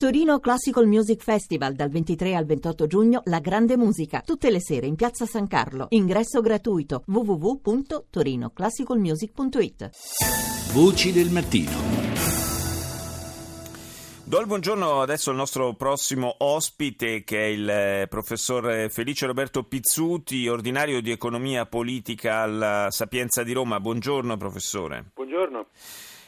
Torino Classical Music Festival dal 23 al 28 giugno La Grande Musica, tutte le sere in Piazza San Carlo. Ingresso gratuito www.torinoclassicalmusic.it. Voci del mattino. Do il buongiorno adesso al nostro prossimo ospite che è il eh, professor Felice Roberto Pizzuti, ordinario di economia politica alla Sapienza di Roma. Buongiorno professore. Buongiorno.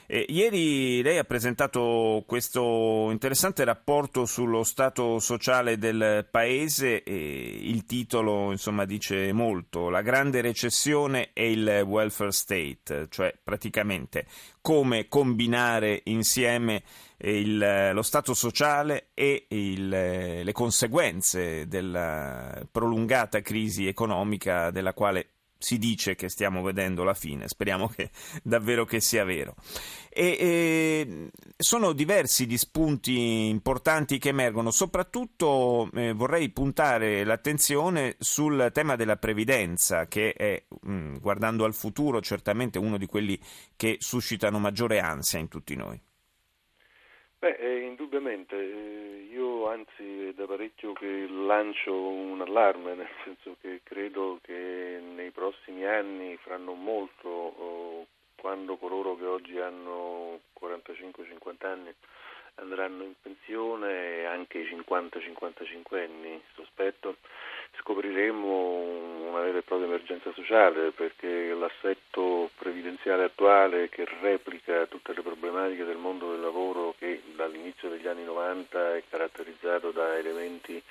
Eh, ieri lei ha presentato questo interessante rapporto sullo stato sociale del paese e il titolo insomma, dice molto, la grande recessione e il welfare state, cioè praticamente come combinare insieme il, lo stato sociale e il, le conseguenze della prolungata crisi economica della quale si dice che stiamo vedendo la fine, speriamo che davvero che sia vero. E, e sono diversi gli spunti importanti che emergono, soprattutto eh, vorrei puntare l'attenzione sul tema della previdenza, che è, mh, mm, guardando al futuro, certamente uno di quelli che suscitano maggiore ansia in tutti noi. Beh, eh, indubbiamente, eh, io anzi è da parecchio che lancio un allarme, nel senso che credo che nei prossimi anni, fra non molto, quando coloro che oggi hanno 45-50 anni andranno in pensione, anche i 50-55 anni, sospetto, scopriremo una vera e propria emergenza sociale perché l'assetto previdenziale attuale che replica tutte le problematiche del mondo del lavoro che dall'inizio degli anni 90 è caratterizzato da elementi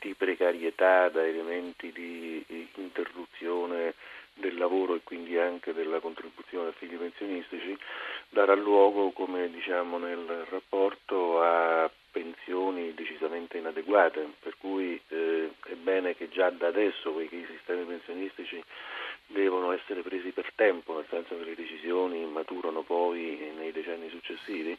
di precarietà, da elementi di interruzione del lavoro e quindi anche della contribuzione a figli pensionistici darà luogo, come diciamo nel rapporto, a pensioni decisamente inadeguate, per cui eh, bene che già da adesso, poiché i sistemi pensionistici devono essere presi per tempo, nel senso che le decisioni maturano poi nei decenni successivi,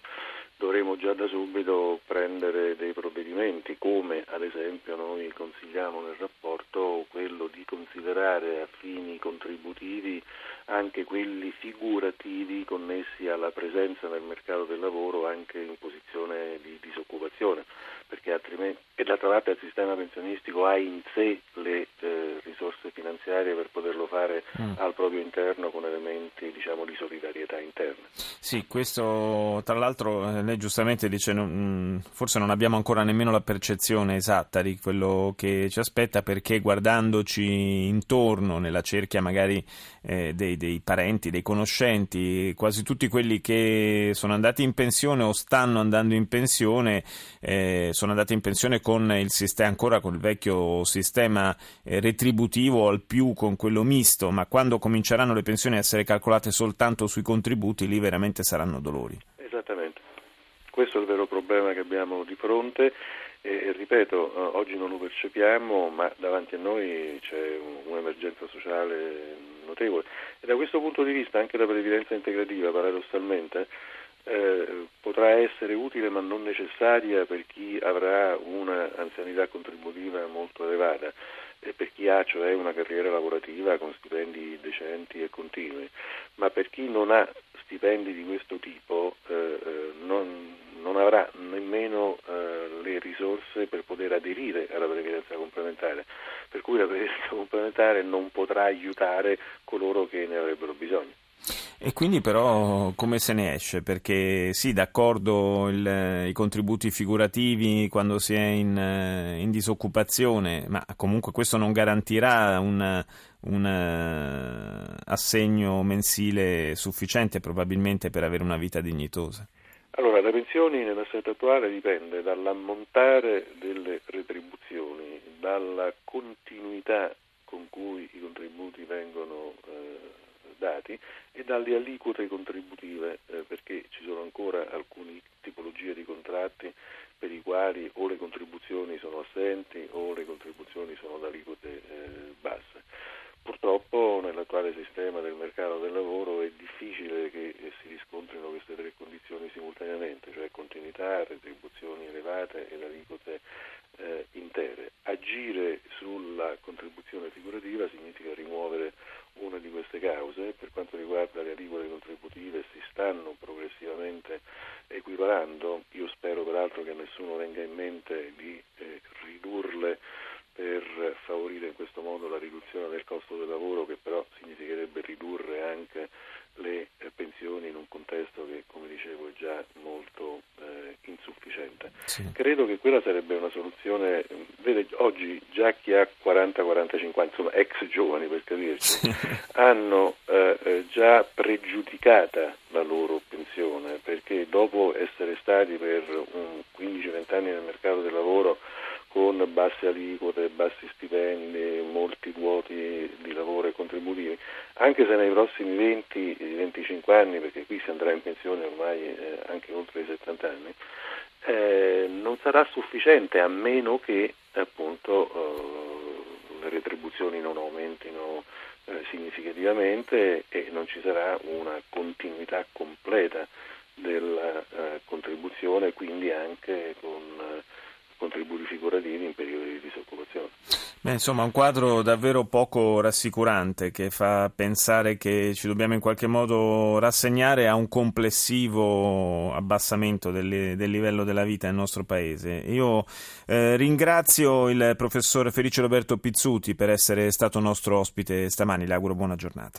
dovremo già da subito prendere dei provvedimenti, come ad esempio noi consigliamo nel rapporto quello di considerare a fini contributivi anche quelli figurativi connessi alla presenza nel mercato del lavoro anche in posizione di disoccupazione, perché altrimenti, e d'altra parte il sistema pensionistico ha in sé le eh, risorse finanziarie per poterlo fare mm. al proprio interno con elementi diciamo, di solidarietà interna. Sì, questo tra l'altro eh, lei giustamente dice non, mm, forse non abbiamo ancora nemmeno la percezione esatta di quello che ci aspetta perché guardandoci intorno nella cerchia magari eh, dei, dei parenti, dei conoscenti, quasi tutti quelli che sono andati in pensione o stanno andando in pensione eh, sono andati in pensione con il sistema ancora con il vecchio sistema eh, retributivo al più con quello misto, ma quando cominceranno le pensioni a essere calcolate soltanto sui contributi lì veramente saranno dolori. Esattamente. Questo è il vero problema che abbiamo di fronte e, ripeto, eh, oggi non lo percepiamo, ma davanti a noi c'è un'emergenza sociale notevole e da questo punto di vista anche la previdenza integrativa paradossalmente eh, potrà essere utile ma non necessaria per chi avrà un'anzianità contributiva molto elevata e per chi ha cioè una carriera lavorativa con stipendi decenti e continui, ma per chi non ha stipendi di questo tipo eh, eh non, non, avrà nemmeno eh, le risorse per poter aderire alla previdenza complementare, per cui la previdenza complementare non potrà aiutare coloro che ne avrebbero bisogno. E quindi però come se ne esce? Perché sì, d'accordo il, i contributi figurativi quando si è in, in, disoccupazione, ma comunque questo non garantirà un, un uh, assegno mensile sufficiente probabilmente per avere una vita dignitosa. Allora, le pensioni nell'assetto attuale dipende dall'ammontare delle retribuzioni, dalla continuità con cui i contributi vengono eh, dati e dalle aliquote contributive eh, perché ci sono ancora alcune tipologie di contratti per i quali o le contribuzioni sono assenti o le contribuzioni sono ad aliquote eh, basse. Purtroppo nell'attuale sistema del mercato del lavoro è difficile che eh, si riscontrino queste tre condizioni simultaneamente, cioè continuità, retribuzioni elevate ed aliquote eh, intere. Agire sulla contribuzione figurativa significa rimuovere una di queste cause. Per quanto riguarda le aliquote contributive si stanno progressivamente equiparando. Io spero peraltro che nessuno venga in mente di eh, ridurle per favorire in questo modo la riduzione del costo del lavoro che però significherebbe ridurre anche le eh, pensioni in un contesto che come dicevo è già molto eh, insufficiente. Sì. Credo che quella sarebbe una soluzione, vede oggi già chi ha 40-45 anni, insomma ex giovani per capirci, sì. hanno eh, eh, già pregiudicata la loro pensione perché dopo essere stati per 15-20 anni nel mercato del lavoro con basse aliquote, bassi stipendi, molti vuoti di lavoro e contributivi, anche se nei prossimi 20-25 anni, perché qui si andrà in pensione ormai eh, anche oltre i 70 anni, eh, non sarà sufficiente a meno che appunto eh, le retribuzioni non aumentino eh, significativamente e non ci sarà una continuità completa della eh, contribuzione, quindi anche con eh, contributi figurativi in periodi di disoccupazione. Beh, insomma, un quadro davvero poco rassicurante che fa pensare che ci dobbiamo in qualche modo rassegnare a un complessivo abbassamento del, del livello della vita nel nostro paese. Io eh, ringrazio il professor Felice Roberto Pizzuti per essere stato nostro ospite stamani, le auguro buona giornata.